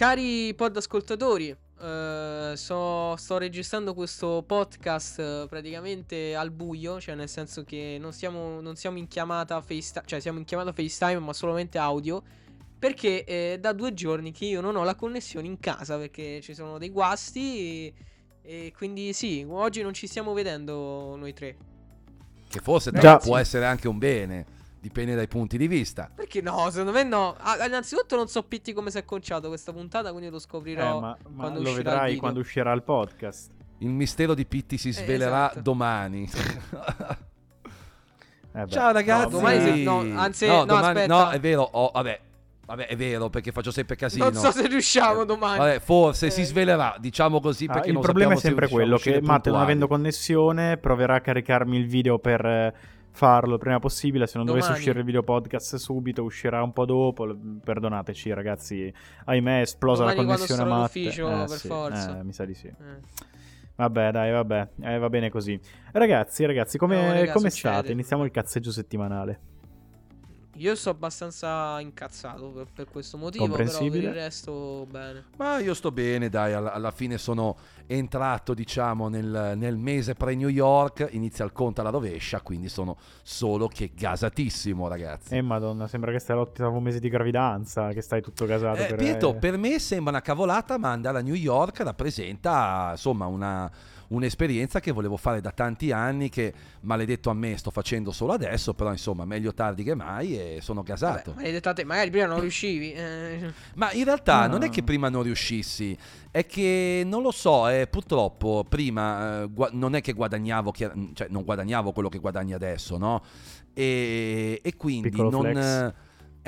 Cari pod ascoltatori, eh, so- sto registrando questo podcast eh, praticamente al buio, cioè nel senso che non siamo, non siamo in chiamata FaceTime, cioè siamo in chiamata FaceTime ma solamente audio, perché è da due giorni che io non ho la connessione in casa perché ci sono dei guasti e, e quindi sì, oggi non ci stiamo vedendo noi tre. Che forse Già. può essere anche un bene, dipende dai punti di vista. Perché no? Secondo me no. Ah, innanzitutto non so Pitti come si è conciato questa puntata, quindi lo scoprirò Eh, ma, ma quando lo vedrai video. quando uscirà il podcast. Il mistero di Pitti si svelerà esatto. domani. Eh. Ciao ragazzi. domani se- no, anzi, no, domani- aspetta. no, è vero. oh, vabbè, vabbè, è vero perché faccio sempre casino. Non so se riusciamo domani. Vabbè, forse Eh. si svelerà, diciamo così, Ah, perché il non problema è sappiamo sempre se quello che Matt non avendo connessione proverà a caricarmi il video per eh, farlo il prima possibile se non dovesse Domani. uscire il video podcast subito uscirà un po' dopo perdonateci ragazzi ahimè è esplosa Domani la connessione sarò in Matt ufficio, Eh, per sì, forza. eh, mi sa di sì Eh. vabbè dai vabbè eh, va bene così ragazzi ragazzi come, No, raga, come state? iniziamo il cazzeggio settimanale Io sto abbastanza incazzato per, per questo motivo, però per Comprensibile. il resto bene. Ma io sto bene, dai, alla, alla fine sono entrato, diciamo, nel, nel mese pre-New York, inizia il conto alla rovescia, quindi sono solo che gasatissimo, ragazzi. eh madonna sembra che stai all'ottavo mese di gravidanza che stai tutto casato Eh, per Pietro, per me sembra una cavolata, ma andare a New York rappresenta insomma una, un'esperienza che volevo fare da tanti anni, che maledetto a me sto facendo solo adesso, però insomma meglio tardi che mai e sono gasato. Vabbè, maledetta te, magari prima non riuscivi. eh. Ma in realtà No. non è che prima non riuscissi, è che non lo so, eh, purtroppo prima eh, gua- non è che guadagnavo, chiar- cioè non guadagnavo quello che guadagni adesso, no? E, e quindi Piccolo non... flex.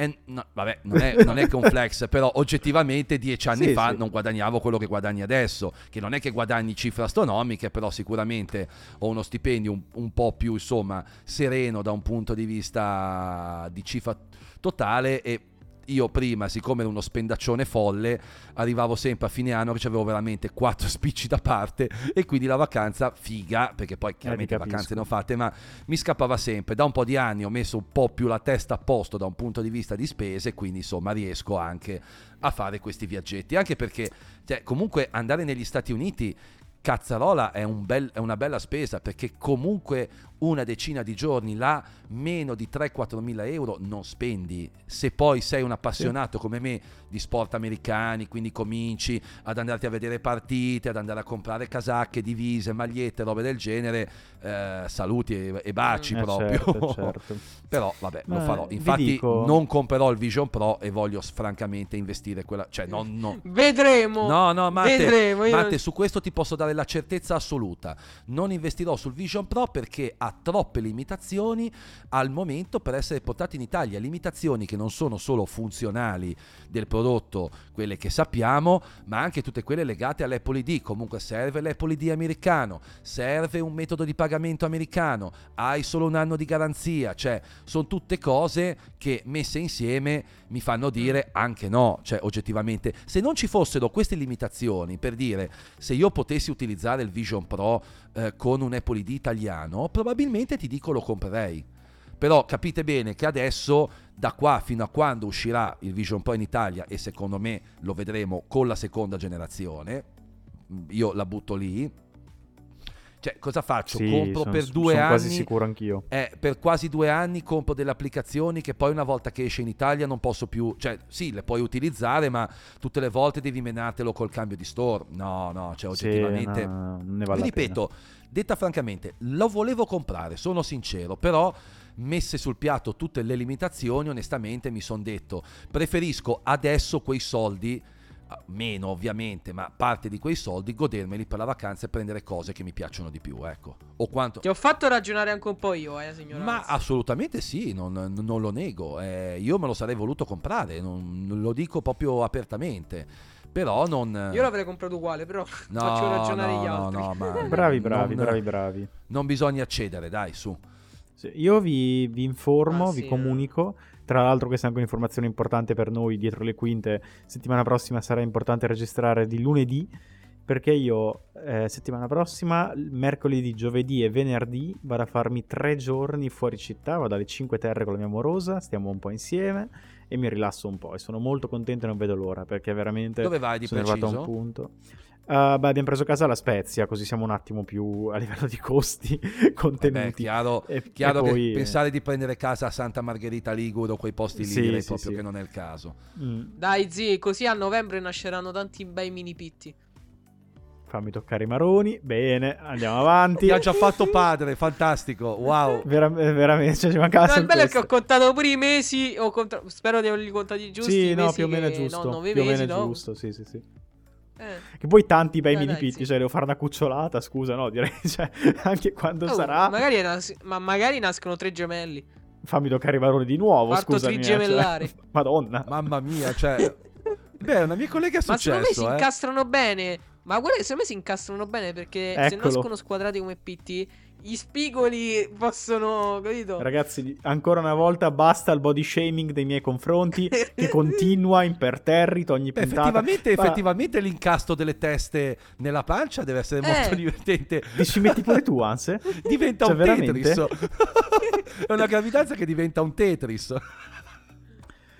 Eh, eh, no, vabbè, non è, non è che un flex, però oggettivamente dieci anni Sì, fa sì. non guadagnavo quello che guadagni adesso, che non è che guadagni cifre astronomiche, però sicuramente ho uno stipendio un, un po' più, insomma, sereno da un punto di vista di cifra totale e io prima, siccome ero uno spendaccione folle, arrivavo sempre a fine anno che avevo veramente quattro spicci da parte e quindi la vacanza figa, perché poi chiaramente Eh, vacanze ne ho fatte, ma mi scappava sempre. Da un po' di anni ho messo un po' più la testa a posto da un punto di vista di spese, quindi insomma riesco anche a fare questi viaggetti, anche perché cioè, comunque andare negli Stati Uniti Cazzarola è, un bel- è una bella spesa perché comunque una decina di giorni là meno di 3-4 mila euro non spendi se poi sei un appassionato come me di sport americani quindi cominci ad andarti a vedere partite ad andare a comprare casacche divise magliette robe del genere eh, saluti e, e baci Eh, proprio certo, certo. però vabbè lo Ma farò infatti dico- non comprerò il Vision Pro e voglio francamente investire quella cioè non, no, Vedremo. No, no, Matte, Vedremo. Matte, su questo ti posso dare la certezza assoluta. Non investirò sul Vision Pro perché ha troppe limitazioni al momento per essere portati in Italia. Limitazioni che non sono solo funzionali del prodotto, quelle che sappiamo, ma anche tutte quelle legate all'Apple ID. Comunque serve l'Apple ID americano, serve un metodo di pagamento americano, hai solo un anno di garanzia, cioè sono tutte cose che messe insieme mi fanno dire anche no, cioè oggettivamente se non ci fossero queste limitazioni per dire se io potessi utilizzare il Vision Pro eh, con un Apple ID italiano, probabilmente ti dico lo comprerei. Però capite bene che adesso, da qua fino a quando uscirà il Vision Pro in Italia, e secondo me lo vedremo con la seconda generazione, io la butto lì. Cioè, cosa faccio? Sì, Compro son- per due son anni. quasi sicuro anch'io Eh, per quasi due anni compro delle applicazioni che poi una volta che esce in Italia non posso più, cioè sì, le puoi utilizzare, ma tutte le volte devi menartelo col cambio di store. No, no, cioè Sì, oggettivamente... no, non ne vale Vi la pena. ripeto, detta francamente, lo volevo comprare, sono sincero, però messe sul piatto tutte le limitazioni, onestamente mi sono detto, preferisco adesso quei soldi, meno ovviamente, ma parte di quei soldi, godermeli per la vacanza e prendere cose che mi piacciono di più, ecco. O quanto... Ti ho fatto ragionare anche un po' io, eh, signora. Ma assolutamente sì, non, non lo nego. eh, io me lo sarei voluto comprare, non, non lo dico proprio apertamente. Però non. Io l'avrei comprato uguale, però No, faccio ragionare no, gli no, altri. no, ma bravi bravi non- bravi bravi Non bisogna accedere, dai, su. Io vi, vi informo, Ah, vi sì, comunico. Tra l'altro, questa è anche un'informazione importante per noi dietro le quinte. Settimana prossima sarà importante registrare di lunedì. Perché io eh, settimana prossima, mercoledì, giovedì e venerdì, vado a farmi tre giorni fuori città. Vado alle 5 Terre con la mia amorosa. Stiamo un po' insieme. e mi rilasso un po' e sono molto contento e non vedo l'ora perché veramente Dove vai di sono arrivato a un preciso? punto. Uh, beh, abbiamo preso casa la Spezia, così siamo un attimo più a livello di costi Vabbè, contenuti. chiaro, E- chiaro e che poi- pensare di prendere casa a Santa Margherita Ligure o quei posti lì Sì, direi sì, proprio sì. che non è il caso. Mm, Dai, zi, così a novembre nasceranno tanti bei mini pitti. fammi toccare i maroni. Bene, andiamo avanti. Ti ha già fatto padre, fantastico, wow. Vera- veramente, cioè, ci mancava No, il bello è che ho contato pure i mesi. Ho conta- Spero di averli contati giusti. Sì, i no, mesi più o meno è giusto. No, più o mesi, meno è no? giusto, sì, sì, sì. Eh. Che poi tanti bei mini dai, pitti, sì. cioè devo fare una cucciolata, scusa, no, direi, cioè, anche quando Oh, sarà, Magari nas- ma magari nascono tre gemelli. fammi toccare i maroni di nuovo, Parto scusami. eh, trigemellare. cioè, Madonna. Mamma mia, cioè... Beh, una mia collega è Ma secondo me si successo, eh. incastrano bene. Ma guarda, secondo me si incastrano bene perché se Eccolo. nascono squadrati come pitti, gli spigoli possono, capito? Ragazzi, ancora una volta basta il body shaming dei miei confronti che continua imperterrito ogni Beh, puntata. effettivamente, Ma effettivamente l'incasto delle teste nella pancia deve essere molto Eh. divertente. Ti ci metti pure tu, Anse? Diventa Cioè, un veramente? Tetris. è una gravidanza che diventa un Tetris.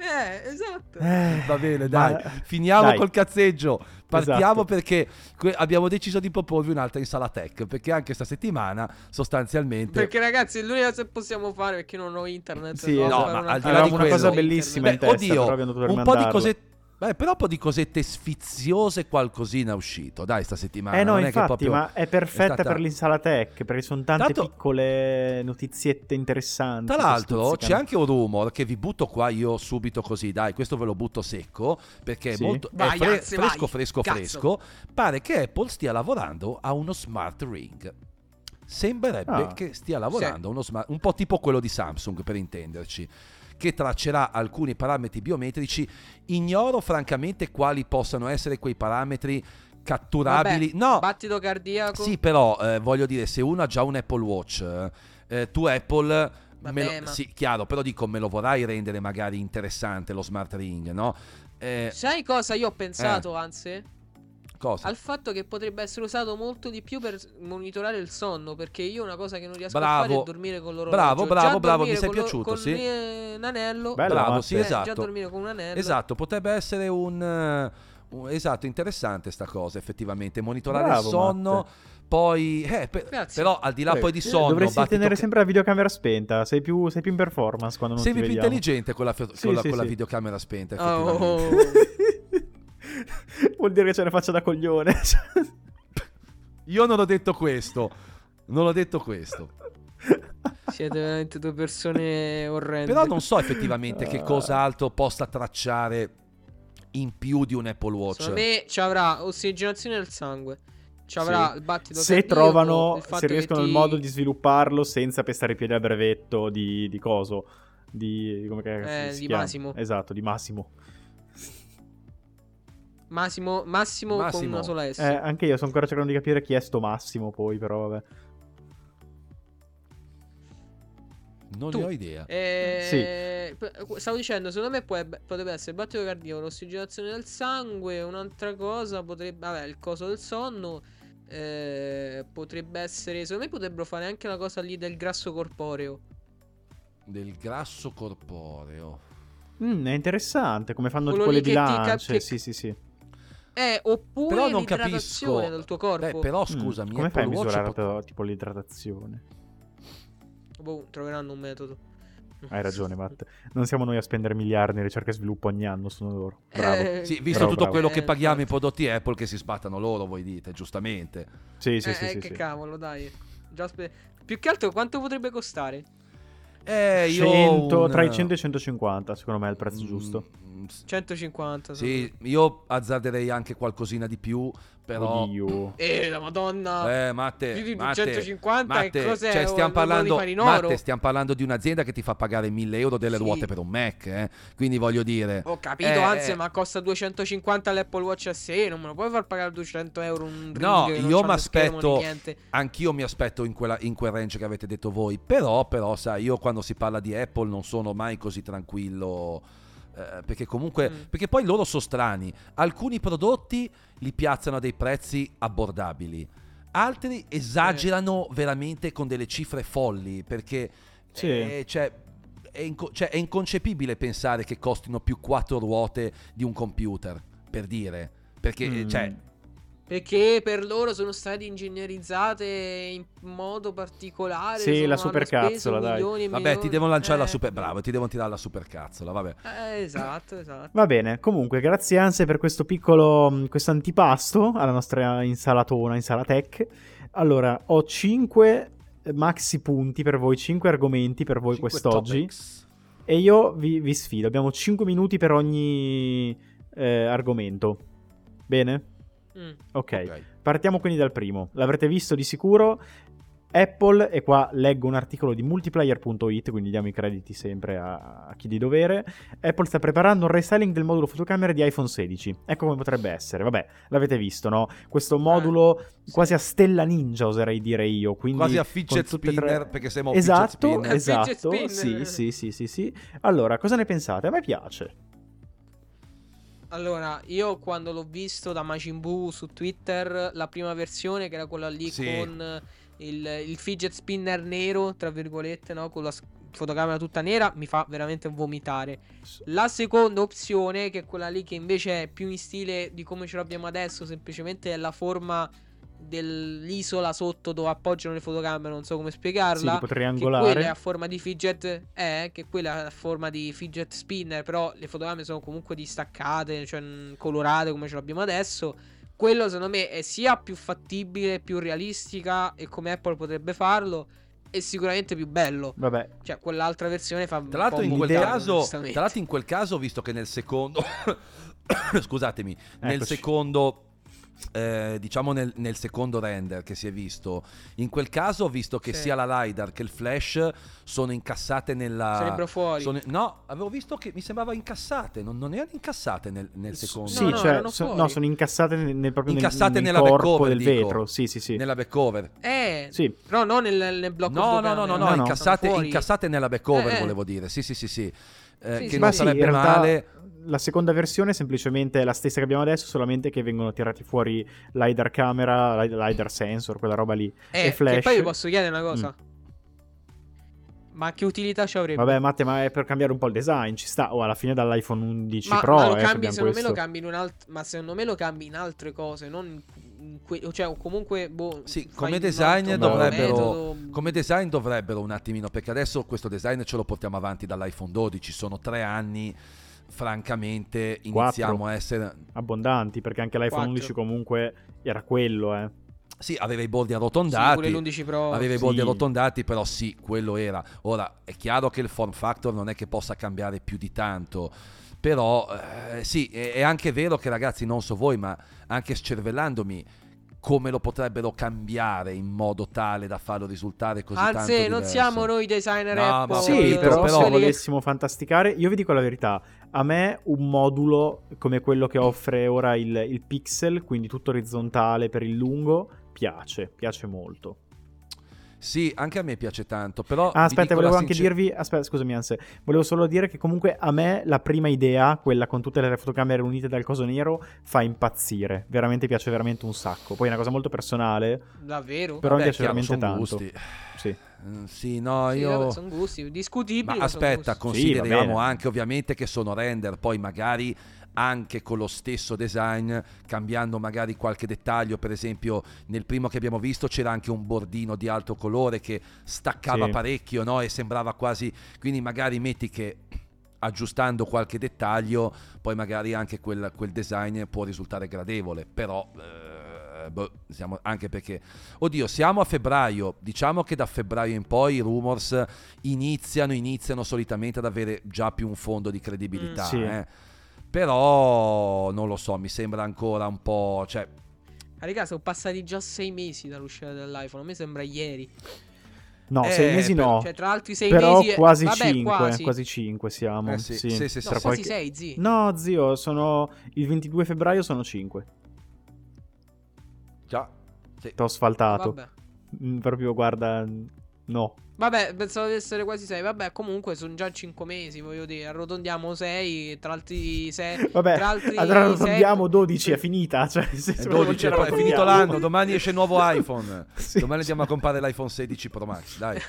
Eh, esatto. Eh, Va bene, ma- dai. Finiamo dai. col cazzeggio. Partiamo Esatto. perché que- abbiamo deciso di proporvi un'altra Insalatech. Perché anche sta settimana, sostanzialmente. Perché ragazzi, l'unica cosa che possiamo fare perché non ho internet. Sì, no, ma una- al di là Avevamo di una quello- cosa bellissima in Beh, testa, oddio, un po' di cosette. Beh, però un po' di cosette sfiziose qualcosina è uscito, dai, sta settimana. Eh no, non è che infatti, proprio ma è perfetta stata- per l'insalatech, perché sono tante Tanto- piccole notiziette interessanti. Tra l'altro c'è anche un rumor che vi butto qua io subito così, dai, questo ve lo butto secco perché Sì? è molto è Vai, fre- anzi, fresco vai. fresco Cazzo. fresco. Pare che Apple stia lavorando a uno smart ring. Sembrerebbe Ah. che stia lavorando a uno smart un po' tipo quello di Samsung per intenderci che traccerà alcuni parametri biometrici. Ignoro francamente quali possano essere quei parametri catturabili. Vabbè, no, Battito cardiaco. sì, però eh, voglio dire, se uno ha già un Apple Watch, eh, tu Apple... Vabbè, lo- ma- Sì, chiaro, però dico, me lo vorrai rendere magari interessante lo smart ring, no? Eh, Sai cosa io ho pensato, Anse? Cosa? Al fatto che potrebbe essere usato molto di più per monitorare il sonno. Perché io una cosa che non riesco a Bravo. fare è dormire con l'orologio. Bravo, bravo, Già bravo, mi sei piaciuto, con sì. un anello. Bello, Bravo, sì, eh, esatto. Già dormire con un anello. Esatto, potrebbe essere un... un- esatto, interessante sta cosa, effettivamente. Monitorare Bravo, il sonno, Matte. poi... eh, per- però al di là poi di eh, sonno... Dovresti battito tenere sempre la videocamera spenta, sei più, sei più in performance quando non Sei ti più vediamo. intelligente con la, fo- Sì, con la- sì, con la sì. videocamera spenta, Oh, effettivamente. Vuol dire che ce ne faccio da coglione. Io non ho detto questo. Non ho detto questo. Siete veramente due persone orrende. Però non so effettivamente che Ah. cosa altro possa tracciare in più di un Apple Watch. Secondo me ci avrà ossigenazione del sangue. Ci avrà Sì. il battito se cardiaco, trovano, se riescono ti- il modo di svilupparlo senza pestare i piedi al brevetto di, di coso. Di, come che Eh, si di? Massimo. Esatto, di Massimo. Massimo, Massimo, con Massimo. una sola S. Eh, anche io sto ancora cercando di capire chi è sto Massimo poi, però vabbè. Non Tu. ne ho idea. Eh, p- Stavo dicendo, secondo me può- potrebbe essere il battito cardiaco, l'ossigenazione del sangue, un'altra cosa potrebbe... Vabbè, il coso del sonno. eh, potrebbe essere... Secondo me potrebbero fare anche la cosa lì del grasso corporeo. Del grasso corporeo. Mm, è interessante come fanno Quello tipo lì le che ti cap- bilance. che- Sì, sì, sì. Eh, oppure Però non l'idratazione capisco. del tuo corpo. Beh, però Mm, scusami, come fai a misurare pot- tipo l'idratazione? Boh, troveranno un metodo. Hai ragione, Matt. Non siamo noi a spendere miliardi in ricerca e sviluppo ogni anno, sono loro. Bravo. Eh, Sì, visto Bravo, tutto bravo. quello Eh, che paghiamo in infatti. prodotti Apple che si spattano loro, voi dite, giustamente. Sì, sì, eh, sì, eh, sì, che sì. cavolo, dai. Già spe- Più che altro quanto potrebbe costare? Eh, io 100 un- tra i 100 e i 150, secondo me è il prezzo Mm, giusto. Mm, s- 150. Sì, io azzarderei anche qualcosina di più, però... Oddio. Eh, la madonna. Eh, Matte, Più di Matte, 250, Matte, che cos'è? cioè, stiamo parlando? Matte, stiamo parlando di un'azienda che ti fa pagare 1000 euro delle Sì. ruote per un Mac, eh? quindi voglio dire... Ho capito, Eh, anzi, eh. ma costa 250 l'Apple Watch a sé. Non me lo puoi far pagare 200 euro un No, io m'aspetto- niente. Anch'io mi aspetto in, quella- in quel range che avete detto voi, però, però, sai, io quando si parla di Apple non sono mai così tranquillo, eh, perché comunque, Mm. perché poi loro sono strani, alcuni prodotti li piazzano a dei prezzi abbordabili, altri esagerano veramente con delle cifre folli, perché Sì. eh, cioè, è, inco- cioè, è inconcepibile pensare che costino più quattro ruote di un computer, per dire. Perché, Mm. cioè, Perché per loro sono state ingegnerizzate in modo particolare. Sì, la supercazzola, dai. milioni vabbè, milioni- ti devono lanciare la Eh, super... Bravo, ti devono tirare la supercazzola, vabbè. Eh, esatto, esatto. Va bene, comunque, grazie Anse per questo piccolo, mh, questo antipasto alla nostra insalatona, insalatech. Allora, ho 5 maxi punti per voi, 5 argomenti per voi Cinque quest'oggi. topics. E io vi, vi sfido, abbiamo 5 minuti per ogni eh, argomento. Bene? Mm. ok, Ok. partiamo quindi dal primo. L'avrete visto di sicuro. Apple, e qua leggo un articolo di multiplayer.it, quindi diamo i crediti sempre a, a chi di dovere. Apple sta preparando un restyling del modulo fotocamera di iPhone 16. Ecco come potrebbe essere. Vabbè, l'avete visto, no? Questo modulo sì. quasi a stella ninja, oserei dire io. Quindi Quasi a fidget spinner, tre- perché siamo un fidget Esatto, spinner. Fidget esatto. Sì, sì, sì, sì, sì. Allora, cosa ne pensate? A me piace. Allora, io quando l'ho visto da Majin Buu su Twitter, la prima versione, che era quella lì Sì. con il, il fidget spinner nero, tra virgolette, no? Con la fotocamera tutta nera, mi fa veramente vomitare. La seconda opzione, che è quella lì che invece è più in stile di come ce l'abbiamo adesso, semplicemente è la forma dell'isola sotto dove appoggiano le fotocamere, non so come Sì, spiegarla. tipo che quella è triangolare. a forma di fidget eh, che quella è a forma di fidget spinner però le fotocamere sono comunque distaccate cioè colorate come ce l'abbiamo adesso quello secondo me è sia più fattibile più realistica e come Apple potrebbe farlo e sicuramente più bello Vabbè, cioè quell'altra versione fa Tra l'altro, un in quel caso, tra l'altro in quel caso, visto che nel secondo, scusatemi, nel Eccoci. secondo, eh, diciamo nel, nel secondo render che si è visto, in quel caso, ho visto che Sì. sia la LiDAR che il flash sono incassate nella... sarebbero fuori sono- no, avevo visto che mi sembrava incassate, non, non erano incassate nel, nel secondo. sì, No, no, cioè, erano so- no, sono incassate nel, nel- proprio nel- Incassate nel, nella corpo del dico. vetro. Sì, sì, sì. Nella backover. eh Sì. però non nel, nel blocco No, no, no, no, no, No, no. incassate, incassate nella backover, Eh, eh. volevo dire. Sì, sì, sì, sì. Eh, Sì, che sì, non sarebbe realtà male. La seconda versione è semplicemente la stessa che abbiamo adesso, solamente che vengono tirati fuori LiDAR camera, Lid- LiDAR sensor, quella roba lì. eh, e flash. Mm. che poi vi posso chiedere una cosa ma che utilità ci avrebbe Vabbè, Matte, ma è per cambiare un po' il design, ci sta. Oh, alla fine dall'iPhone 11 Ma, Pro ma lo eh, cambi, abbiamo secondo me lo cambi in un alt- ma secondo me lo cambi in altre cose, non in, que- cioè o comunque boh, Sì, come design dovrebbero metodo. come design dovrebbero un attimino perché adesso questo design ce lo portiamo avanti dall'iPhone 12, sono tre anni francamente iniziamo Quattro. a essere Abbondanti, perché anche l'iPhone Quattro. 11 comunque era quello, eh. sì, aveva i bordi Sì, arrotondati. pure l'11 Pro. Aveva i sì. bordi arrotondati, però sì, quello era. Ora, è chiaro che il form factor non è che possa cambiare più di tanto. Però eh, sì, è, è anche vero che ragazzi, non so voi, ma anche scervellandomi, come lo potrebbero cambiare in modo tale da farlo risultare così tanto Anzi, non diverso. siamo noi designer No, Apple. Sì, però, però- se volessimo fantasticare, io vi dico la verità. A me un modulo come quello che offre ora il, il Pixel, quindi tutto orizzontale per il lungo, piace, piace molto. Sì, anche a me piace tanto, però... Ah, aspetta, volevo anche sincer- dirvi. Aspetta, scusami, Anse. Volevo solo dire che comunque a me la prima idea, quella con tutte le fotocamere unite dal coso nero, fa impazzire. Veramente piace veramente un sacco. Poi è una cosa molto personale, Davvero? però mi Vabbè, piace chiaro, veramente tanto. gusti. Sì. Mm, Sì, no, Sì, io... sono gusti discutibili. Ma aspetta, gusti. Sì, consideriamo bene. anche ovviamente che sono render, poi magari anche con lo stesso design, cambiando magari qualche dettaglio, per esempio nel primo che abbiamo visto c'era anche un bordino di altro colore che staccava Sì. parecchio, no? E sembrava quasi, quindi magari metti che aggiustando qualche dettaglio, poi magari anche quel, quel design può risultare gradevole, però... eh, boh, siamo- anche perché, oddio, siamo a febbraio. Diciamo che da febbraio in poi i rumors iniziano, iniziano solitamente ad avere già più un fondo di credibilità. Mm, sì. eh. Però non lo so, mi sembra ancora un po'. Cioè, Ah, raga, sono passati già sei mesi dall'uscita dell'iPhone. A me sembra ieri. No, Eh, sei mesi no. Cioè, tra altri sei però mesi. e- quasi Vabbè, 5, quasi. quasi 5 siamo. Eh sì, sì. sì, sì, sì. No, Tra quasi qualche- sei, zi. No, zio, sono il 22 febbraio sono 5. già. sì. T'ho sfaltato. Vabbè. Mm, Proprio guarda, no. Vabbè, pensavo di essere quasi 6. Vabbè, comunque sono già 5 mesi, voglio dire. Arrotondiamo 6, tra altri 6. Vabbè, tra altri allora abbiamo 12, è finita. Cioè, È non 12, ce la poi è finito arrotondiamo. l'anno, domani esce il nuovo iPhone. Sì. Domani andiamo a comprare l'iPhone 16 Pro Max, dai.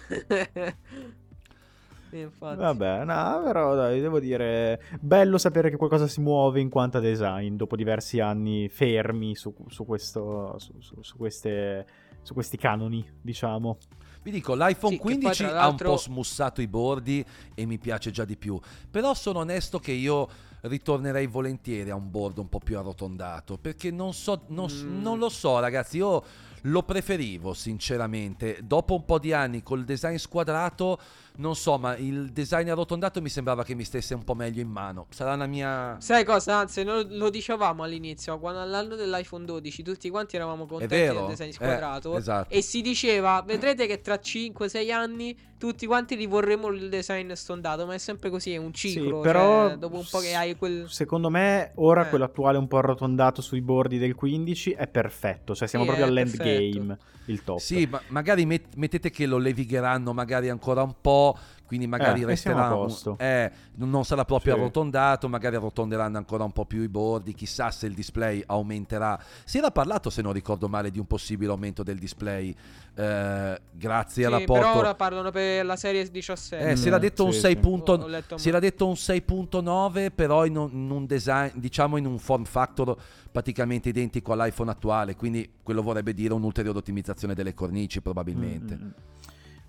Infatti. Vabbè, no, però dai, devo dire, bello sapere che qualcosa si muove in quanto a design dopo diversi anni fermi su, su questo, su, su, su queste, su questi canoni, diciamo. Vi dico, l'iPhone Sì, che poi, 15 tra ha un po' smussato i bordi e mi piace già di più. Però sono onesto che io ritornerei volentieri a un bordo un po' più arrotondato. Perché non so, non, Mm. non lo so, ragazzi. Io lo preferivo, sinceramente. Dopo un po' di anni col design squadrato, non so, ma il design arrotondato mi sembrava che mi stesse un po' meglio in mano. Sarà una mia. Sai cosa? Anzi, lo, lo dicevamo all'inizio, quando all'anno dell'iPhone 12 tutti quanti eravamo contenti del design eh, squadrato. esatto. E si diceva, vedrete che tra 5-6 anni tutti quanti rivorremmo il design stondato, ma è sempre così, è un ciclo. Sì, però cioè, dopo un po' che hai quel... Secondo me ora Eh. quello attuale un po' arrotondato sui bordi del 15 è perfetto, cioè siamo Sì, proprio all'endgame, il top. Sì, ma magari met- mettete che lo levigheranno magari ancora un po', quindi magari Eh, e siamo resterà un- eh, non sarà proprio Sì. arrotondato, magari arrotonderanno ancora un po' più i bordi, chissà se il display aumenterà. Si era parlato, se non ricordo male, di un possibile aumento del display eh, grazie Sì, rapporto però ora parlano per la serie 17. eh, si Mm, era detto un sì, 6 sì. punto- si era detto un 6.9 però in un, in un design diciamo in un form factor praticamente identico all'iPhone attuale quindi quello vorrebbe dire un'ulteriore ottimizzazione delle cornici probabilmente Mm, mm, mm.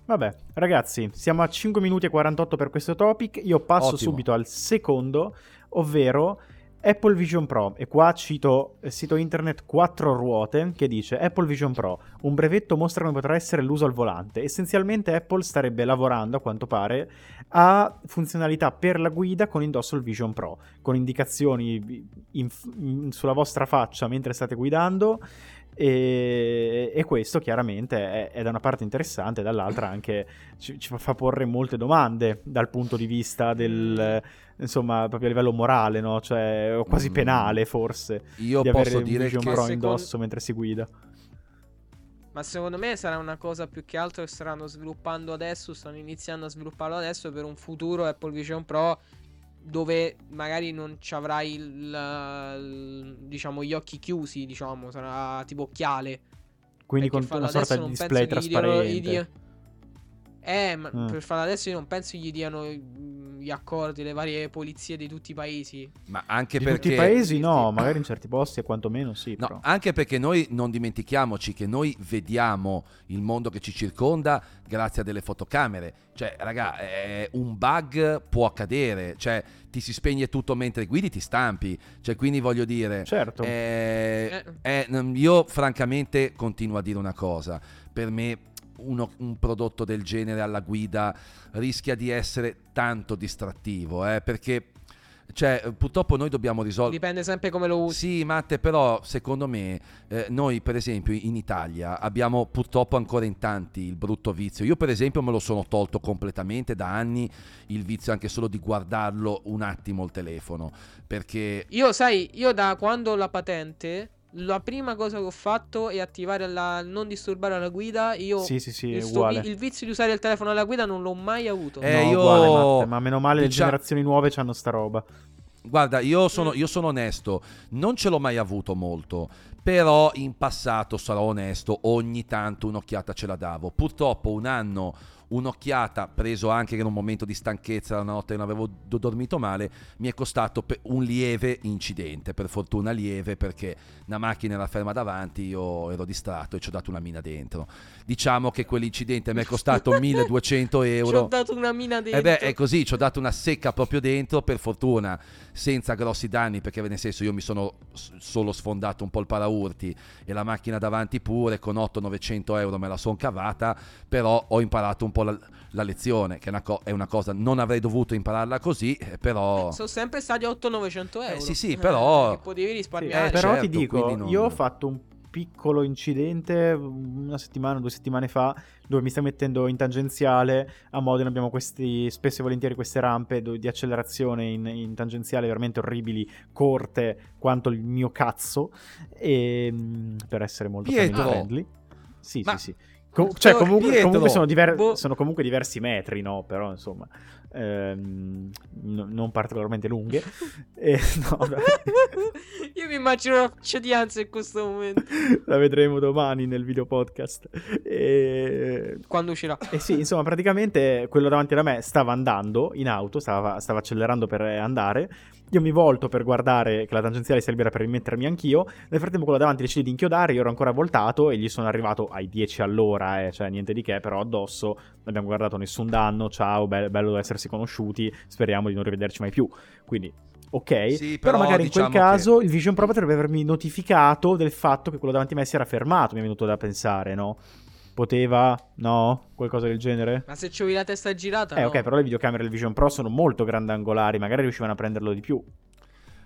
Vabbè, ragazzi, siamo a 5 minuti e 48 per questo topic. Io passo Ottimo. subito al secondo, ovvero Apple Vision Pro. E qua cito il sito internet 4 ruote che dice Apple Vision Pro, un brevetto mostra come potrà essere l'uso al volante. Essenzialmente Apple starebbe lavorando, a quanto pare, a funzionalità per la guida con indosso il Vision Pro, con indicazioni in- in- sulla vostra faccia mentre state guidando e, e questo chiaramente è, è da una parte interessante, dall'altra anche ci, ci fa porre molte domande dal punto di vista del, insomma, proprio a livello morale, no? Cioè, o quasi Mm. penale forse, io di posso avere un dire Vision che Pro Secondo- indosso mentre si guida. Ma secondo me sarà una cosa più che altro che staranno sviluppando adesso, stanno iniziando a svilupparlo adesso per un futuro Apple Vision Pro dove magari non ci avrai il, il- diciamo gli occhi chiusi, diciamo, sarà tipo occhiale. Quindi Perché con una sorta di display diano- trasparente. dia- Eh, ma Mm. per farlo adesso io non penso gli diano mm, gli accordi, le varie polizie di tutti i paesi. ma anche Di perché tutti i paesi no, magari in certi posti e quantomeno sì. No, però. anche perché noi non dimentichiamoci che noi vediamo il mondo che ci circonda grazie a delle fotocamere. Cioè, raga, eh, un bug può accadere, cioè ti si spegne tutto mentre guidi, ti stampi. Cioè, quindi voglio dire, Certo. eh, eh, mm, io francamente continuo a dire una cosa. Per me uno- un prodotto del genere alla guida rischia di essere tanto distrattivo, eh, perché cioè, purtroppo noi dobbiamo risolvere... Dipende sempre come lo usi. Sì, Matte, però secondo me eh, noi per esempio in Italia abbiamo purtroppo ancora in tanti il brutto vizio. Io per esempio me lo sono tolto completamente da anni il vizio anche solo di guardarlo un attimo il telefono, perché Io, sai, io da quando ho la patente, la prima cosa che ho fatto è attivare la non disturbare la guida. Io Sì, sì, sì, il, sto il vizio di usare il telefono alla guida non l'ho mai avuto. Eh, no, io- uguale, Matte, ma meno male le generazioni nuove hanno sta roba. Guarda, io sono, io sono onesto, non ce l'ho mai avuto molto, però in passato, sarò onesto, ogni tanto un'occhiata ce la davo. Purtroppo un anno un'occhiata, preso anche in un momento di stanchezza, una notte non avevo do- dormito male, mi è costato un lieve incidente, per fortuna lieve, perché una macchina era ferma davanti, io ero distratto e ci ho dato una mina dentro. Diciamo che quell'incidente mi è costato 1200 Ci ho euro. dato una mina dentro. E beh, è così, ci ho dato una secca proprio dentro, per fortuna, senza grossi danni, perché nel senso io mi sono solo sfondato un po' il paraurti e la macchina davanti pure, con 800-900 euro me la son cavata, però ho imparato un po' la, la lezione, che è una, co- è una cosa, non avrei dovuto impararla così, eh, però... Sono sempre stati 800-900 euro. Eh, sì, sì, però- che potevi Sì, risparmiare. Eh, però certo, ti dico, non- io ho fatto un piccolo incidente una settimana, due settimane fa, dove mi stai mettendo in tangenziale. A Modena abbiamo questi, spesso e volentieri queste rampe di accelerazione in, in tangenziale veramente orribili, corte quanto il mio cazzo, e, mm, per essere molto Pietro! friendly. Sì, Ma- sì, sì. Com- cioè, comunque, comunque sono, diver- Boh. sono comunque diversi metri, no? Però, insomma, ehm, no- non particolarmente lunghe. E, no, Io mi immagino la faccia di Anzi in questo momento. la vedremo domani nel video podcast. E, Quando uscirà. e sì, insomma, praticamente quello davanti a me stava andando in auto, stava, stava accelerando per andare. Io mi volto per guardare che la tangenziale si libera per rimettermi anch'io. Nel frattempo, quello davanti decide di inchiodare. Io ero ancora voltato e gli sono arrivato ai 10 all'ora, eh, cioè niente di che. Però addosso non abbiamo guardato nessun danno. Ciao, be- bello essersi conosciuti. Speriamo di non rivederci mai più. Quindi, ok. Sì, però, però magari in quel diciamo caso il Vision Pro potrebbe avermi notificato del fatto che quello davanti a me si era fermato. Mi è venuto da pensare, no? Poteva, no? Qualcosa del genere? Ma se c'avevi la testa girata. Eh, no. ok, però le videocamere del Vision Pro sono molto grandangolari, magari riuscivano a prenderlo di più.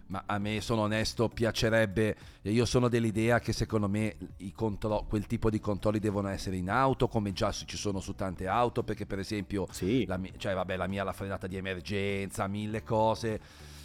Ma a me, sono onesto, piacerebbe. Io sono dell'idea che secondo me i contro- quel tipo di controlli devono essere in auto, come già ci sono su tante auto, perché per esempio Sì. la, mi- cioè, vabbè, la mia ha la frenata di emergenza, mille cose.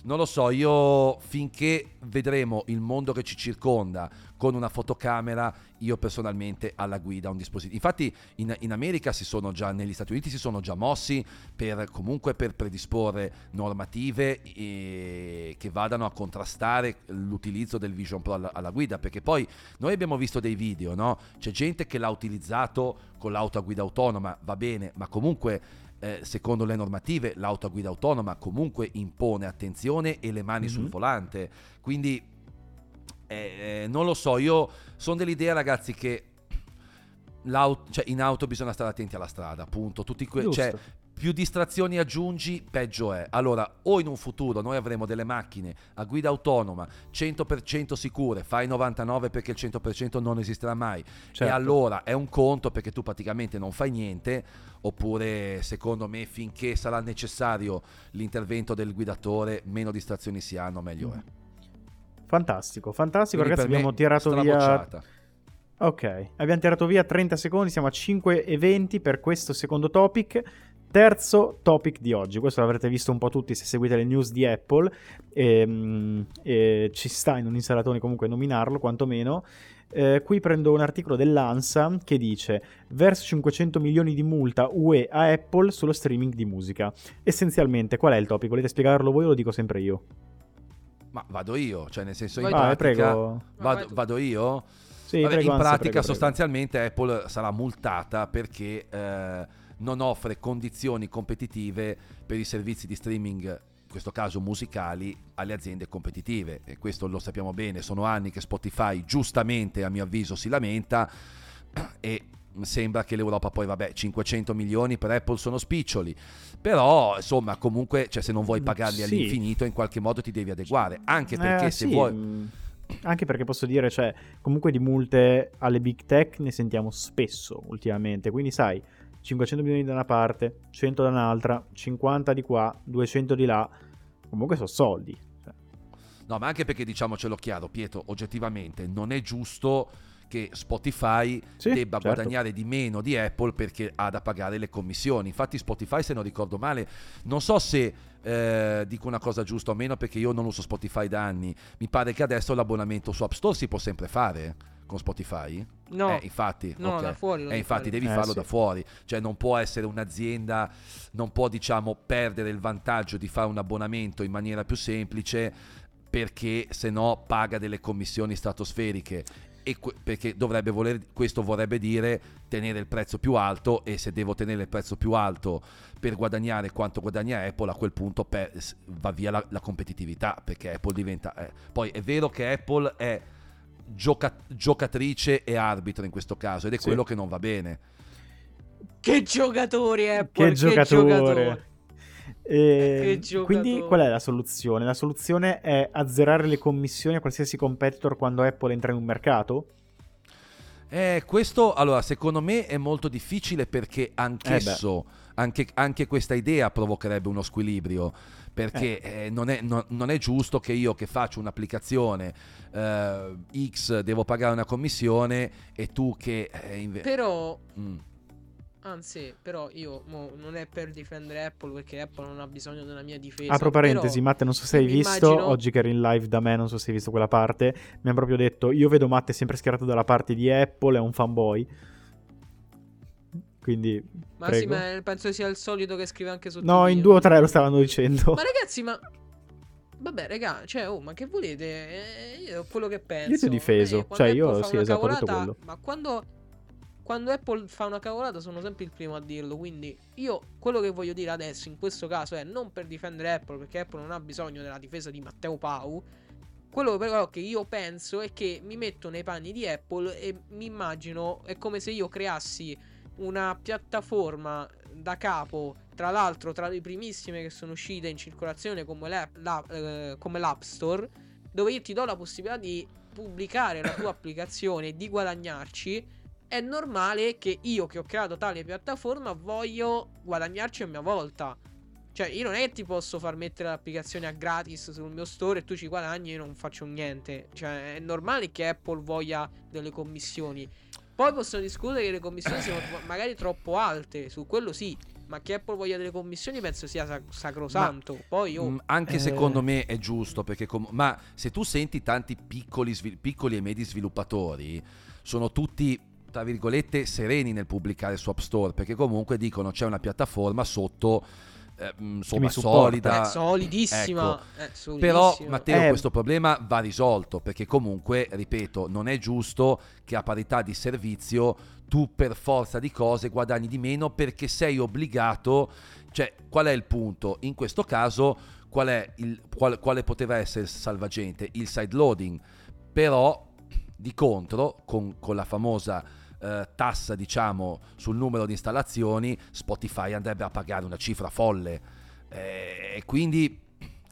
Non lo so, io finché vedremo il mondo che ci circonda con una fotocamera, io personalmente alla guida un dispositivo. Infatti in, in America si sono già, negli Stati Uniti si sono già mossi per comunque per predisporre normative eh, che vadano a contrastare l'utilizzo del Vision Pro alla, alla guida, perché poi noi abbiamo visto dei video, no? C'è gente che l'ha utilizzato con l'auto a guida autonoma, va bene, ma comunque eh, secondo le normative l'auto a guida autonoma comunque impone attenzione e le mani sul Mhm. volante. Quindi eh, eh, non lo so, io sono dell'idea ragazzi che cioè, in auto bisogna stare attenti alla strada, appunto. Tutti que- cioè, più distrazioni aggiungi, peggio è. Allora, o in un futuro noi avremo delle macchine a guida autonoma 100% sicure, fai 99 perché il 100% non esisterà mai. E Certo. allora è un conto perché tu praticamente non fai niente, oppure secondo me finché sarà necessario l'intervento del guidatore, meno distrazioni si hanno, meglio è. Fantastico, fantastico. Quindi Ragazzi, abbiamo tirato via. strabocciata. Ok, abbiamo tirato via 30 secondi. Siamo a 5 e 20 per questo secondo topic. Terzo topic di oggi. Questo l'avrete visto un po' tutti se seguite le news di Apple. Ehm, e ci sta in un insalatone comunque nominarlo, quantomeno. Eh, qui prendo un articolo dell'ANSA che dice verso 500 milioni di multa UE a Apple sullo streaming di musica. Essenzialmente, qual è il topic? Volete spiegarlo voi o lo dico sempre io? Ma vado io, cioè nel senso in pratica... prego. Vado, vado io? Sì, Vabbè, prego, in Ansa, pratica prego, prego. sostanzialmente Apple sarà multata perché eh, non offre condizioni competitive per i servizi di streaming, in questo caso musicali, alle aziende competitive. E questo lo sappiamo bene, sono anni che Spotify giustamente a mio avviso si lamenta e sembra che l'Europa poi vabbè 500 milioni per Apple sono spiccioli però insomma comunque cioè, se non vuoi Mm, pagarli sì. all'infinito in qualche modo ti devi adeguare anche perché Eh, se sì, vuoi mh, Anche perché posso dire, cioè, comunque di multe alle big tech ne sentiamo spesso ultimamente. Quindi, sai, 500 milioni da una parte, 100 da un'altra, 50 di qua, 200 di là. Comunque sono soldi. Cioè, No, ma anche perché diciamocelo chiaro, Pietro, oggettivamente non è giusto che Spotify Sì, debba certo. guadagnare di meno di Apple perché ha da pagare le commissioni. Infatti Spotify, se non ricordo male, non so se eh, dico una cosa giusta o meno perché io non uso Spotify da anni, mi pare che adesso l'abbonamento su App Store si può sempre fare con Spotify. No. Eh, infatti, No, ok. da fuori Eh, devi infatti devi Eh, farlo sì. da fuori, cioè non può essere un'azienda, non può diciamo perdere il vantaggio di fare un abbonamento in maniera più semplice perché se no paga delle commissioni stratosferiche e que- perché dovrebbe voler, questo vorrebbe dire tenere il prezzo più alto e se devo tenere il prezzo più alto per guadagnare quanto guadagna Apple a quel punto per- va via la, la competitività perché Apple diventa eh. poi è vero che Apple è gioca- giocatrice e arbitro in questo caso ed è Sì. quello che non va bene Che giocatori Apple, che giocatore. giocatore. E Che giocatore. quindi qual è la soluzione? La soluzione è azzerare le commissioni a qualsiasi competitor quando Apple entra in un mercato? Eh, questo allora secondo me è molto difficile perché anch'esso, anche, anche questa idea provocherebbe uno squilibrio. Perché eh, non, è, non- non è giusto che io che faccio un'applicazione eh, X devo pagare una commissione e tu che eh, inve- Però, Mm. anzi, però io mo, non è per difendere Apple perché Apple non ha bisogno della mia difesa. Apro parentesi, però Matte, non so se hai visto, immagino- oggi che eri in live da me, non so se hai visto quella parte, mi hanno proprio detto, io vedo Matte sempre schierato dalla parte di Apple, è un fanboy. Quindi, Ma sì, prego. ma penso sia il solito che scrive anche sotto No, in due o tre lo stavano dicendo. Ma ragazzi, ma. Vabbè, raga, cioè, oh, ma che volete? Eh, io quello che penso. Io ti ho difeso. Eh, Cioè, io Apple fa sì, esatto, ho detto cavolata- quello. Ma quando. Quando Apple fa una cavolata sono sempre il primo a dirlo. Quindi io quello che voglio dire adesso, in questo caso, è non per difendere Apple, perché Apple non ha bisogno della difesa di Matteo Pau. Quello però che io penso è che mi metto nei panni di Apple e mi immagino è come se io creassi una piattaforma da capo, tra l'altro tra le primissime che sono uscite in circolazione come l'app, la- eh, come l'App Store, dove io ti do la possibilità di pubblicare la tua applicazione e di guadagnarci. È normale che io che ho creato tale piattaforma voglio guadagnarci a mia volta. Cioè, io non è che ti posso far mettere l'applicazione a gratis sul mio store e tu ci guadagni e io non faccio niente. Cioè, è normale che Apple voglia delle commissioni. Poi possono discutere che le commissioni siano magari troppo alte, su quello sì. Ma che Apple voglia delle commissioni penso sia sac- sacrosanto. Poi oh, anche Eh. secondo me è giusto perché com- ma se tu senti tanti piccoli, svil- piccoli e medi sviluppatori sono tutti tra virgolette sereni nel pubblicare su App Store perché comunque dicono c'è una piattaforma sotto eh, mm, insomma solida è solidissima. ecco. eh, solidissima. Però Matteo Eh. questo problema va risolto perché comunque, ripeto, non è giusto che a parità di servizio tu per forza di cose guadagni di meno perché sei obbligato, cioè qual è il punto? In questo caso qual è il, qual- quale poteva essere il salvagente? Il side loading, però di contro con, con la famosa eh, tassa diciamo sul numero di installazioni Spotify andrebbe a pagare una cifra folle Eh, e quindi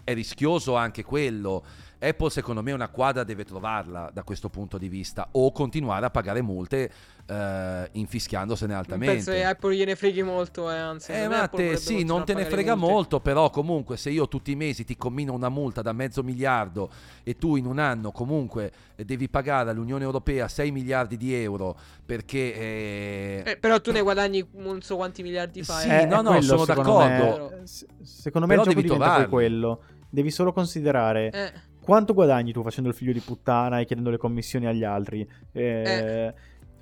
è rischioso anche quello. Apple secondo me una quadra deve trovarla da questo punto di vista o continuare a pagare multe eh, infischiandosene altamente. penso che Apple gliene freghi molto, eh, anzi. Eh, secondo me ma Apple te vorrebbe sì, non te ne frega multe. molto, però comunque se io tutti i mesi ti commino una multa da mezzo miliardo e tu in un anno comunque devi pagare all'Unione Europea 6 miliardi di euro perché... eh, Eh, però tu ne guadagni non so quanti miliardi fai. Sì, eh. no, no, quello, sono secondo me- d'accordo. s- secondo me il Però gioco devi diventa quello. Devi solo considerare Eh, quanto guadagni tu facendo il figlio di puttana e chiedendo le commissioni agli altri. Eh,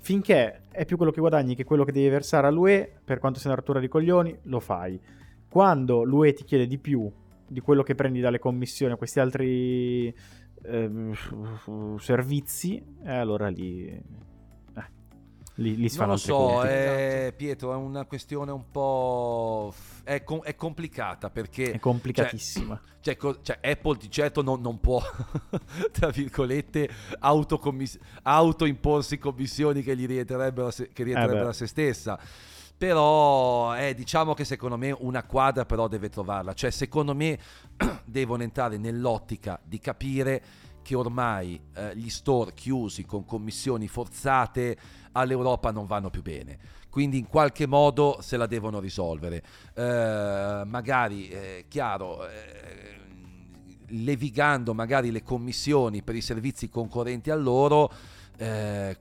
Finché è più quello che guadagni che quello che devi versare all'UE, per quanto sia una rottura di coglioni, lo fai. Quando l'UE ti chiede di più di quello che prendi dalle commissioni a questi altri ehm, servizi, eh, allora lì, eh, lì, lì si non fanno lo so, conti. eh, Pietro, è una questione un po'... è, com- è complicata perché... È complicatissima. Cioè, co- cioè, Apple di certo non, non può, tra virgolette, autocommis- autoimporsi commissioni che gli rientrerebbero a se, che rientrerebbero beh. a se stessa. Però eh, diciamo che secondo me una quadra però deve trovarla. Cioè, secondo me devono entrare nell'ottica di capire che ormai eh, gli store chiusi con commissioni forzate all'Europa non vanno più bene. Quindi in qualche modo se la devono risolvere. Eh, magari, eh, chiaro, eh, levigando magari le commissioni per i servizi concorrenti a loro, eh,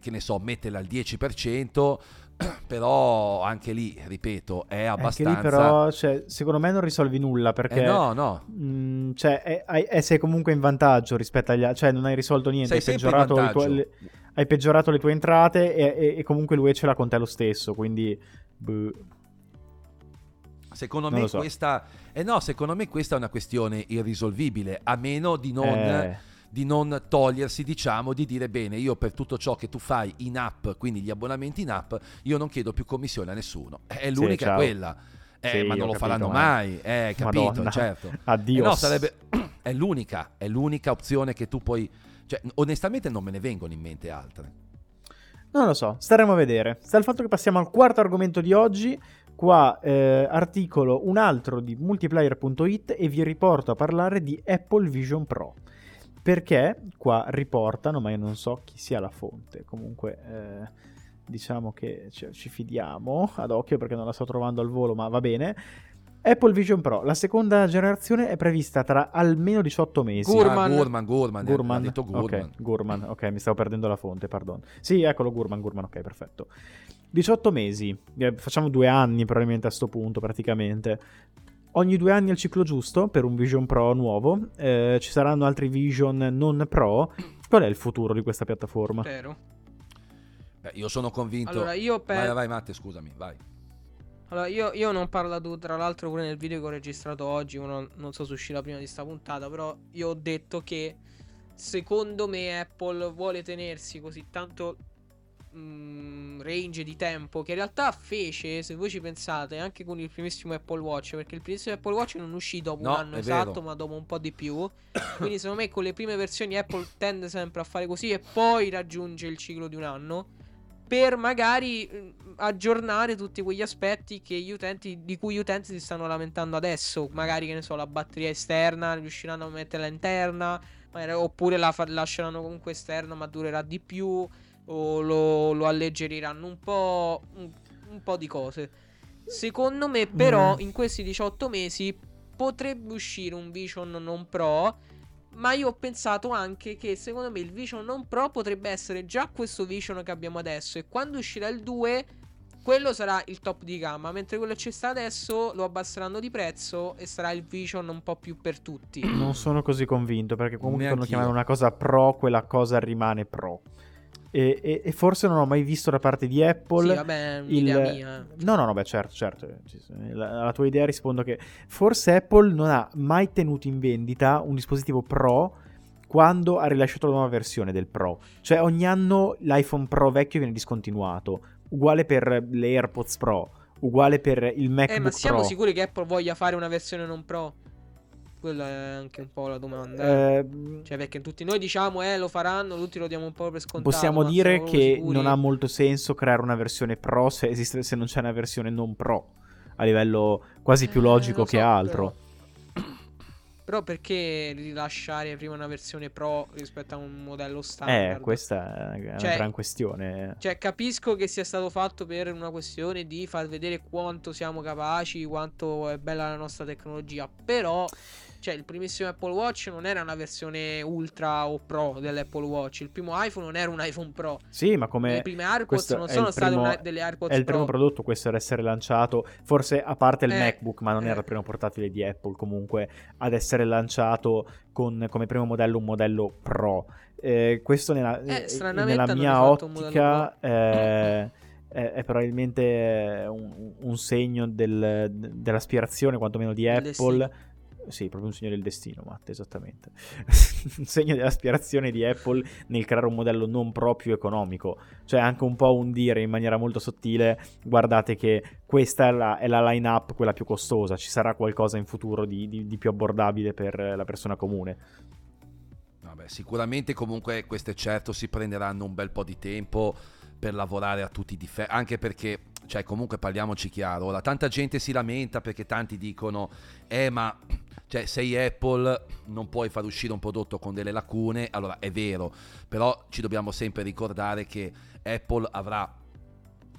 che ne so, metterla al 10%, però anche lì, ripeto, è Anche abbastanza... lì però, cioè, secondo me non risolvi nulla perché... Eh, no, no. Mm, cioè, è- hai- è- sei comunque in vantaggio rispetto agli altri, cioè non hai risolto niente, Sei hai peggiorato, vantaggio. le- hai peggiorato le tue entrate e, e- e comunque lui ce l'ha con te lo stesso, quindi... boh. Secondo Non me so. questa... Eh no, secondo me questa è una questione irrisolvibile, a meno di non... Eh, di non togliersi, diciamo, di dire bene, io per tutto ciò che tu fai in app, quindi gli abbonamenti in app, io non chiedo più commissione a nessuno. È l'unica ciao. quella. Eh, Sì, ma non lo faranno ma- mai, eh, capito, Madonna. certo. Addio. Eh no, sarebbe... è l'unica, è l'unica opzione che tu puoi... Cioè, onestamente non me ne vengono in mente altre. Non lo so, staremo a vedere. Sta il fatto che passiamo al quarto argomento di oggi. Qua eh, articolo un altro di multiplayer.it e vi riporto a parlare di Apple Vision Pro. Perché qua riportano, ma io non so chi sia la fonte. Comunque, eh, diciamo che ci, ci fidiamo ad occhio perché non la sto trovando al volo, ma va bene. Apple Vision Pro, la seconda generazione è prevista tra almeno 18 mesi. Gurman. Ah, Gurman, Gurman, eh, Gurman. detto Gurman. Ok, Gurman, ok, mi stavo perdendo la fonte, pardon. Sì, eccolo, Gurman, Gurman, ok, perfetto. 18 mesi, eh, facciamo due anni probabilmente a sto punto praticamente. Ogni due anni è il ciclo giusto per un Vision Pro nuovo, eh, ci saranno altri Vision non Pro. Qual è il futuro di questa piattaforma? Vero. Beh, io sono convinto. Allora, io per... Vai, vai, Matte, scusami, vai. Allora, io, io non ho parlato tra l'altro pure nel video che ho registrato oggi, non, non so se uscirà prima di sta puntata, però io ho detto che secondo me Apple vuole tenersi così tanto mh, range di tempo che in realtà fece, se voi ci pensate, anche con il primissimo Apple Watch, perché il primissimo Apple Watch non uscì dopo No, un anno esatto, vero. ma dopo un po' di più. Quindi secondo me con le prime versioni Apple tende sempre a fare così e poi raggiunge il ciclo di un anno per magari mh, aggiornare tutti quegli aspetti che gli utenti, di cui gli utenti si stanno lamentando adesso. Magari, che ne so, la batteria esterna, riusciranno a metterla interna, oppure la fa- lasceranno comunque esterna ma durerà di più, o lo, lo alleggeriranno un po', un, un po' di cose. Secondo me, però, Mm. in questi 18 mesi potrebbe uscire un Vision non Pro. Ma io ho pensato anche che secondo me il Vision non Pro potrebbe essere già questo Vision che abbiamo adesso. E quando uscirà il 2, quello sarà il top di gamma. Mentre quello che c'è sta adesso lo abbasseranno di prezzo e sarà il Vision un po' più per tutti. Non sono così convinto perché comunque quando chiamano una cosa pro, quella cosa rimane pro. E, e- e forse non ho mai visto da parte di Apple Sì, vabbè, il... mia. No, no, no, beh, certo, certo. la- Alla tua idea rispondo che forse Apple non ha mai tenuto in vendita un dispositivo Pro quando ha rilasciato la nuova versione del Pro. Cioè ogni anno l'iPhone Pro vecchio viene discontinuato. Uguale per le AirPods Pro, uguale per il MacBook Eh, ma siamo Pro. sicuri che Apple voglia fare una versione non Pro? Quella è anche un po' la domanda. eh. Eh, Cioè, perché tutti noi diciamo, eh, lo faranno, tutti lo diamo un po' per scontato. Possiamo dire che sicuri? non ha molto senso creare una versione Pro se, esiste, se non c'è una versione non Pro. A livello quasi più Eh, logico lo che so, altro. Però. Però perché rilasciare prima una versione Pro rispetto a un modello standard? Eh, questa è una Cioè- gran questione. Cioè, capisco che sia stato fatto per una questione di far vedere quanto siamo capaci, quanto è bella la nostra tecnologia. Però, cioè, il primissimo Apple Watch non era una versione ultra o pro dell'Apple Watch. Il primo iPhone non era un iPhone Pro. Sì, ma come Le prime AirPods non sono state primo- una- delle AirPods è il primo Pro. prodotto questo ad essere lanciato, forse a parte il Eh, MacBook, ma non eh. era il primo portatile di Apple comunque ad essere lanciato con come primo modello un modello Pro. Eh, questo nella, Eh, eh, nella mia ottica eh, è, è probabilmente un, un segno del- dell'aspirazione quantomeno di Del Apple. Sì, proprio un segno del destino, Matte, esattamente. un segno dell'aspirazione di Apple nel creare un modello non proprio economico. Cioè anche un po' un dire in maniera molto sottile, guardate che questa è la, è la line-up, quella più costosa, ci sarà qualcosa in futuro di, di- di più abbordabile per la persona comune. Vabbè, sicuramente comunque queste certo si prenderanno un bel po' di tempo per lavorare a tutti i difetti, anche perché, cioè comunque parliamoci chiaro, ora tanta gente si lamenta perché tanti dicono, eh ma cioè, sei Apple non puoi far uscire un prodotto con delle lacune, allora è vero, però ci dobbiamo sempre ricordare che Apple avrà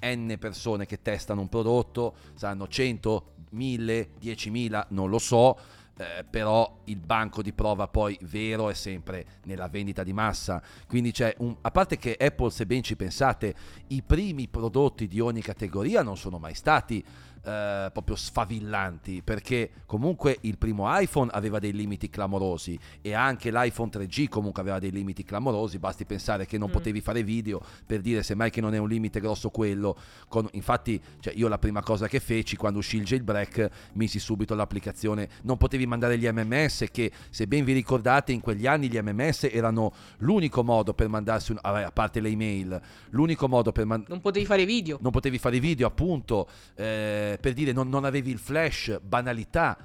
n persone che testano un prodotto, saranno 100, 1000, 10.000, non lo so, eh, però il banco di prova poi vero è sempre nella vendita di massa. Quindi c'è un... A parte che Apple, se ben ci pensate, i primi prodotti di ogni categoria non sono mai stati eh, proprio sfavillanti, perché comunque il primo iPhone aveva dei limiti clamorosi e anche l'iPhone 3G comunque aveva dei limiti clamorosi, basti pensare che non Mm. potevi fare video per dire semmai che non è un limite grosso quello. Con- infatti, cioè, io la prima cosa che feci quando uscì il jailbreak, misi subito l'applicazione, non potevi mandare gli MMS che se ben vi ricordate in quegli anni gli MMS erano l'unico modo per mandarsi, un- vabbè, a parte le email, l'unico modo per mandare... Non potevi fare video. Non potevi fare video, appunto, eh, per dire non, non avevi il flash, banalità,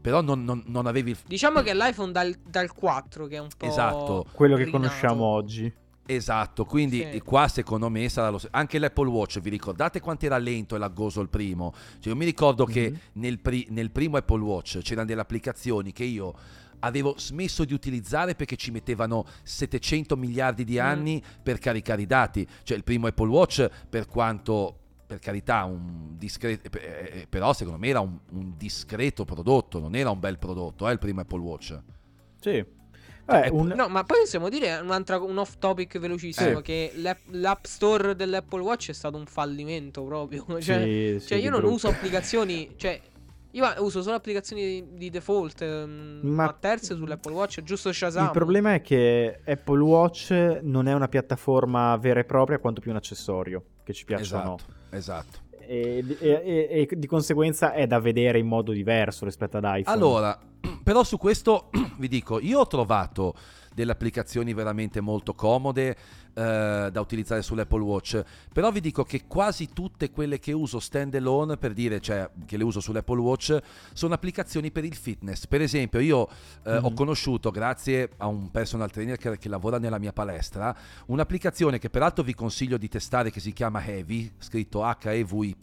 però non, non- non avevi il... Diciamo che è l'iPhone dal, dal 4 che è un po'... Esatto. Quello che rinato. conosciamo oggi. Esatto, quindi Sì. qua secondo me sarà lo stesso. Anche l'Apple Watch, vi ricordate quanto era lento e laggoso il primo? Cioè, io mi ricordo che Mhm. nel, pri- nel primo Apple Watch c'erano delle applicazioni che io avevo smesso di utilizzare perché ci mettevano 700 miliardi di Mm. anni per caricare i dati. Cioè, il primo Apple Watch, per quanto per carità, un discreto, eh, però secondo me era un, un discreto prodotto, non era un bel prodotto, eh, il primo Apple Watch. Sì. Vabbè, Cioè, un- No, ma poi possiamo dire un off topic velocissimo Eh. che l'app, l'app store dell'Apple Watch è stato un fallimento proprio. Cioè, sì, sì, cioè io non brutto. uso applicazioni, cioè Io uso solo applicazioni di, default, ehm, ma, ma terze sull'Apple Watch, giusto Shazam. Il problema è che Apple Watch non è una piattaforma vera e propria, quanto più un accessorio che ci piaccia esatto, Esatto. E, e, e, di conseguenza è da vedere in modo diverso rispetto ad iPhone. Allora, però su questo vi dico, io ho trovato delle applicazioni veramente molto comode eh, da utilizzare sull'Apple Watch, però vi dico che quasi tutte quelle che uso stand alone, per dire, cioè che le uso sull'Apple Watch, sono applicazioni per il fitness. Per esempio, io eh, mm-hmm. ho conosciuto, grazie a un personal trainer che, che, lavora nella mia palestra, un'applicazione che peraltro vi consiglio di testare che si chiama Heavy, scritto H-E-V-Y,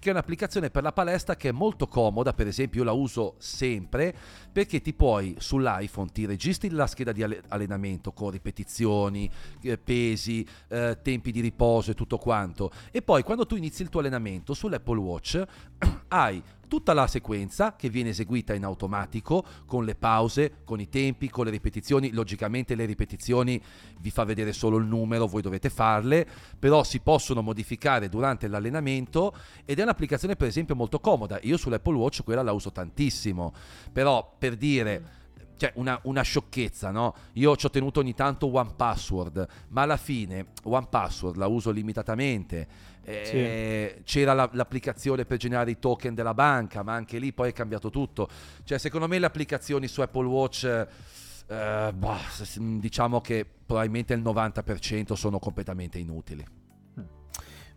che è un'applicazione per la palestra che è molto comoda, per esempio io la uso sempre perché ti puoi sull'iPhone ti registri la scheda di allenamento con ripetizioni, pesi, eh, tempi di riposo e tutto quanto. E poi quando tu inizi il tuo allenamento sull'Apple Watch hai tutta la sequenza che viene eseguita in automatico con le pause, con i tempi, con le ripetizioni. Logicamente le ripetizioni vi fa vedere solo il numero, voi dovete farle, però si possono modificare durante l'allenamento ed è un'applicazione per esempio molto comoda. Io sull'Apple Watch quella la uso tantissimo, però per dire cioè una, una, sciocchezza, no? Io ci ho tenuto ogni tanto One Password, ma alla fine One Password la uso limitatamente. Eh, sì. C'era la, l'applicazione per generare i token della banca, ma anche lì poi è cambiato tutto. Cioè, secondo me le applicazioni su Apple Watch, eh, bah, diciamo che probabilmente il 90% sono completamente inutili.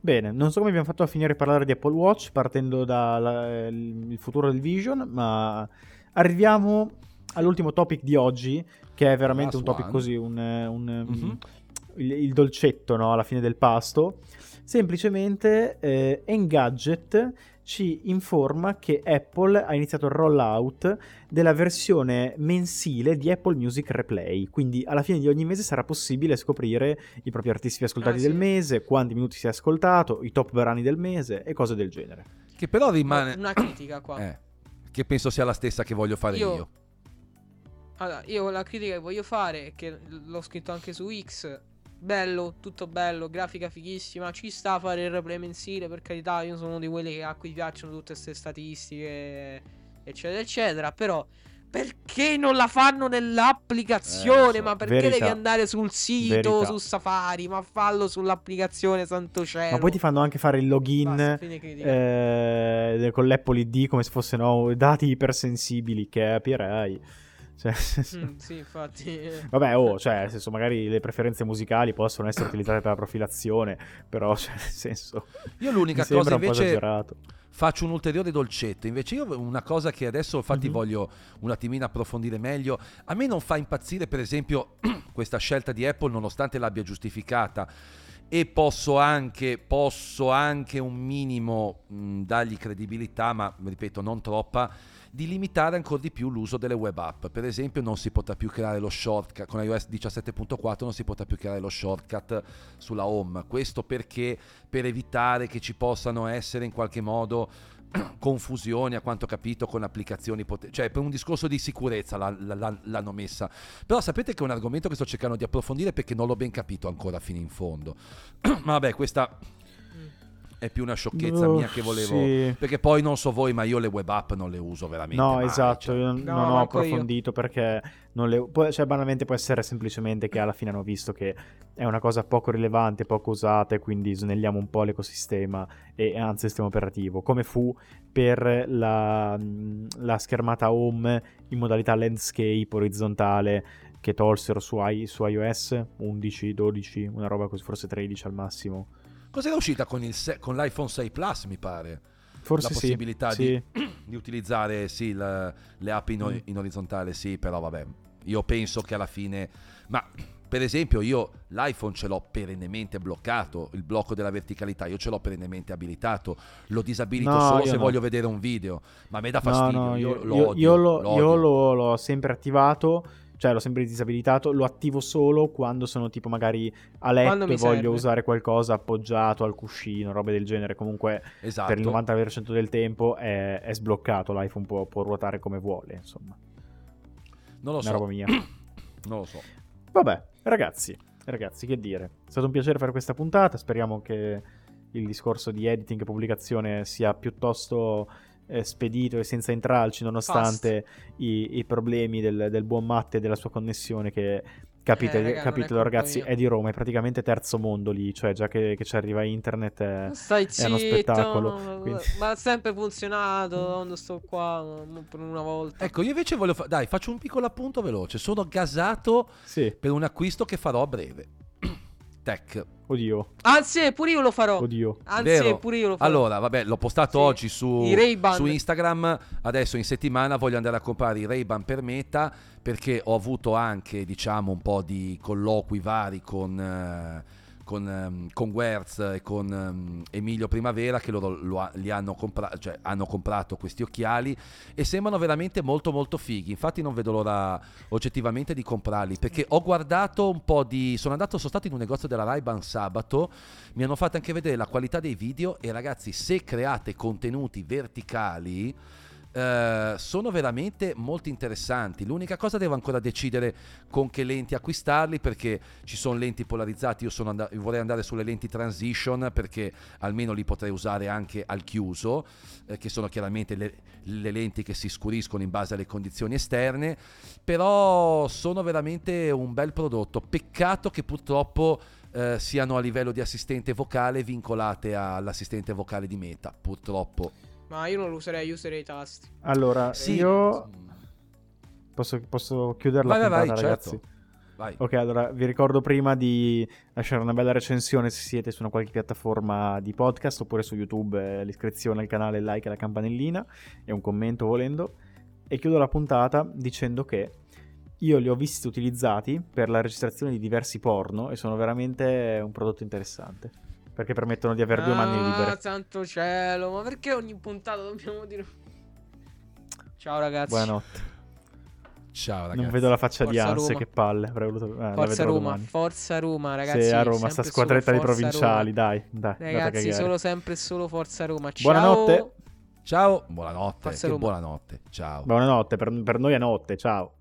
Bene, non so come abbiamo fatto a finire a parlare di Apple Watch partendo dal futuro del Vision, ma arriviamo all'ultimo topic di oggi, che è veramente Last un topic one. così, un, un, mm-hmm. il, il, dolcetto no? alla fine del pasto. Semplicemente eh, Engadget ci informa che Apple ha iniziato il rollout della versione mensile di Apple Music Replay, quindi alla fine di ogni mese sarà possibile scoprire i propri artisti più ascoltati ah, del mese, quanti minuti si è ascoltato, i top brani del mese e cose del genere. Che però rimane... Una critica qua. Eh, che penso sia la stessa che voglio fare io. io. Allora, io la critica che voglio fare che l'ho scritto anche su X. Bello, tutto bello, grafica fighissima. Ci sta a fare il replay mensile, per carità. Io sono di quelli a cui piacciono tutte queste statistiche, eccetera, eccetera. Però perché non la fanno nell'applicazione? Eh, so. Ma perché Verità. devi andare sul sito, Verità. su Safari? Ma fallo sull'applicazione, santo cielo. Ma poi ti fanno anche fare il login Basta, eh, con l'Apple ID come se fossero dati ipersensibili, capirei. Cioè, mm, sì, infatti. Vabbè, oh, cioè, nel senso, magari le preferenze musicali possono essere utilizzate per la profilazione, però, cioè, nel senso. Io l'unica cosa invece. Faccio un ulteriore dolcetto. Invece, io una cosa che adesso, infatti, mm-hmm. voglio un attimino approfondire meglio. A me non fa impazzire, per esempio, questa scelta di Apple, nonostante l'abbia giustificata e posso anche, posso anche un minimo mh, dargli credibilità, ma ripeto, non troppa di limitare ancora di più l'uso delle web app. Per esempio non si potrà più creare lo shortcut, con iOS 17.4 non si potrà più creare lo shortcut sulla home. Questo perché per evitare che ci possano essere in qualche modo confusioni a quanto capito con applicazioni pot- cioè per un discorso di sicurezza la, la, l'hanno messa però sapete che è un argomento che sto cercando di approfondire perché non l'ho ben capito ancora fino in fondo ma vabbè questa è più una sciocchezza uh, mia che volevo. Sì. Perché poi non so voi, ma io le web app non le uso veramente. No, mai, esatto. Cioè. Io no, non ho approfondito io. perché non le. Può, cioè, banalmente può essere semplicemente che alla fine hanno visto che è una cosa poco rilevante, poco usata, e quindi snelliamo un po' l'ecosistema e anzi il sistema operativo. Come fu per la, la schermata home in modalità landscape orizzontale che tolsero su, I, su iOS 11, 12, una roba così, forse 13 al massimo Cos'era uscita con, se- con l'iPhone 6 Plus, mi pare? Forse la possibilità sì, di, sì. di, utilizzare sì, le, le app in, mm. in, orizzontale, sì, però vabbè, io penso che alla fine... Ma per esempio io l'iPhone ce l'ho perennemente bloccato, il blocco della verticalità, io ce l'ho perennemente abilitato, lo disabilito no, solo se no. voglio vedere un video, ma a me dà fastidio, no, io, io, lo io, odio, io, lo, io lo, l'ho sempre attivato cioè l'ho sempre disabilitato, lo attivo solo quando sono tipo magari a letto e voglio serve. usare qualcosa appoggiato al cuscino, robe del genere. Comunque esatto. per il 90% del tempo è, è sbloccato, l'iPhone può, può, ruotare come vuole, insomma. Non lo Una so. roba mia. non lo so. Vabbè, ragazzi, ragazzi, che dire. È stato un piacere fare questa puntata, speriamo che il discorso di editing e pubblicazione sia piuttosto eh, spedito e senza intralci, nonostante i, i, problemi del, del buon Matte e della sua connessione che Capite, Eh, raga, colpa ragazzi, mia. è di Roma, è praticamente terzo mondo lì, cioè già che, che ci arriva internet è, Stai è uno spettacolo. ma- quindi- ma ha sempre funzionato quando sto qua per una volta. Ecco, io invece voglio fare... Dai, faccio un piccolo appunto veloce. Sono gasato Sì, per un acquisto che farò a breve. Tech. Oddio, Anzi, pure io lo farò. oddio. Anzi, Vero? pure io lo farò. Allora, vabbè, l'ho postato Sì. oggi su, su Instagram. Adesso in settimana voglio andare a comprare i Ray-Ban per Meta perché ho avuto anche, diciamo, un po' di colloqui vari con, eh, con, ehm, con Wertz e con ehm, Emilio Primavera che loro lo li hanno, compra- cioè, hanno comprato questi occhiali e sembrano veramente molto molto fighi. Infatti non vedo l'ora oggettivamente di comprarli perché ho guardato un po' di... Sono andato, sono stato in un negozio della Ray-Ban sabato mi hanno fatto anche vedere la qualità dei video e ragazzi se create contenuti verticali eh, sono veramente molto interessanti. L'unica cosa devo ancora decidere con che lenti acquistarli perché ci sono lenti polarizzati io and- vorrei andare sulle lenti transition perché almeno li potrei usare anche al chiuso eh, che sono chiaramente le, le lenti che si scuriscono in base alle condizioni esterne. Però sono veramente un bel prodotto. Peccato che purtroppo eh, siano a livello di assistente vocale vincolate all'assistente vocale di Meta, purtroppo. Ma io non lo userei, io userei i tasti. Allora, Sì, io posso, posso chiudere la Vai, vai, puntata, vai, ragazzi? certo. Vai. Ok, allora vi ricordo prima di lasciare una bella recensione se siete su una qualche piattaforma di podcast oppure su YouTube, eh, l'iscrizione al canale, il like e la campanellina e un commento volendo. E chiudo la puntata dicendo che io li ho visti utilizzati per la registrazione di diversi porno e sono veramente un prodotto interessante perché permettono di avere due mani Ah, libere. santo cielo, ma perché ogni puntata dobbiamo dire... Ciao ragazzi. Buonanotte. Ciao ragazzi. Non vedo la faccia di Forza Anse, Roma. che palle. Avrei voluto. eh, Forza vedrò Roma, domani. forza Roma, ragazzi. Sì, a Roma, sta squadretta di Forza provinciali, Roma. dai, dai. Ragazzi, solo sempre e solo Forza Roma. Ciao. Buonanotte. Ciao, buonanotte. Forza che Roma. buonanotte. Ciao. Buonanotte, per, per noi è notte, ciao.